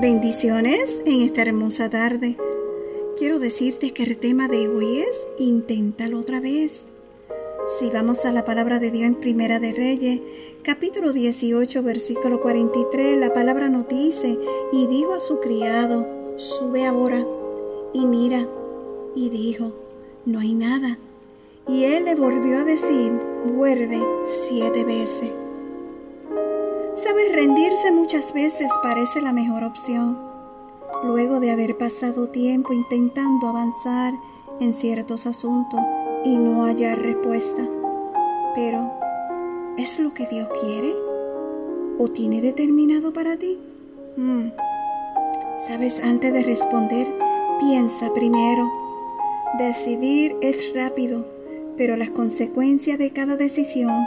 Bendiciones en esta hermosa tarde. Quiero decirte que el tema de hoy es inténtalo otra vez. Si vamos a la palabra de Dios en Primera de Reyes, capítulo 18, versículo 43, la palabra nos dice, y dijo a su criado, sube ahora y mira, y dijo, no hay nada. Y él le volvió a decir, vuelve siete veces. Sabes, rendirse muchas veces parece la mejor opción. Luego de haber pasado tiempo intentando avanzar en ciertos asuntos y no hallar respuesta. Pero, ¿es lo que Dios quiere? ¿O tiene determinado para ti? Mm. Sabes, antes de responder, piensa primero. Decidir es rápido, pero las consecuencias de cada decisión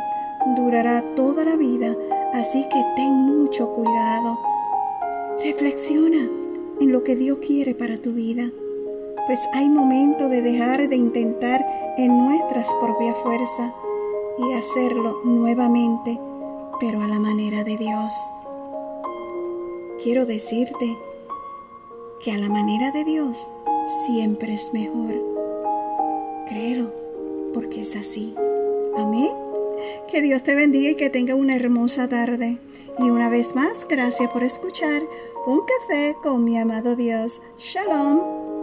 durará toda la vida Así que ten mucho cuidado. Reflexiona en lo que Dios quiere para tu vida, pues hay momento de dejar de intentar en nuestras propias fuerzas y hacerlo nuevamente, pero a la manera de Dios. Quiero decirte que a la manera de Dios siempre es mejor. Créelo, porque es así. Amén. Que Dios te bendiga y que tenga una hermosa tarde. Y una vez más, gracias por escuchar Un Café con mi amado Dios. Shalom.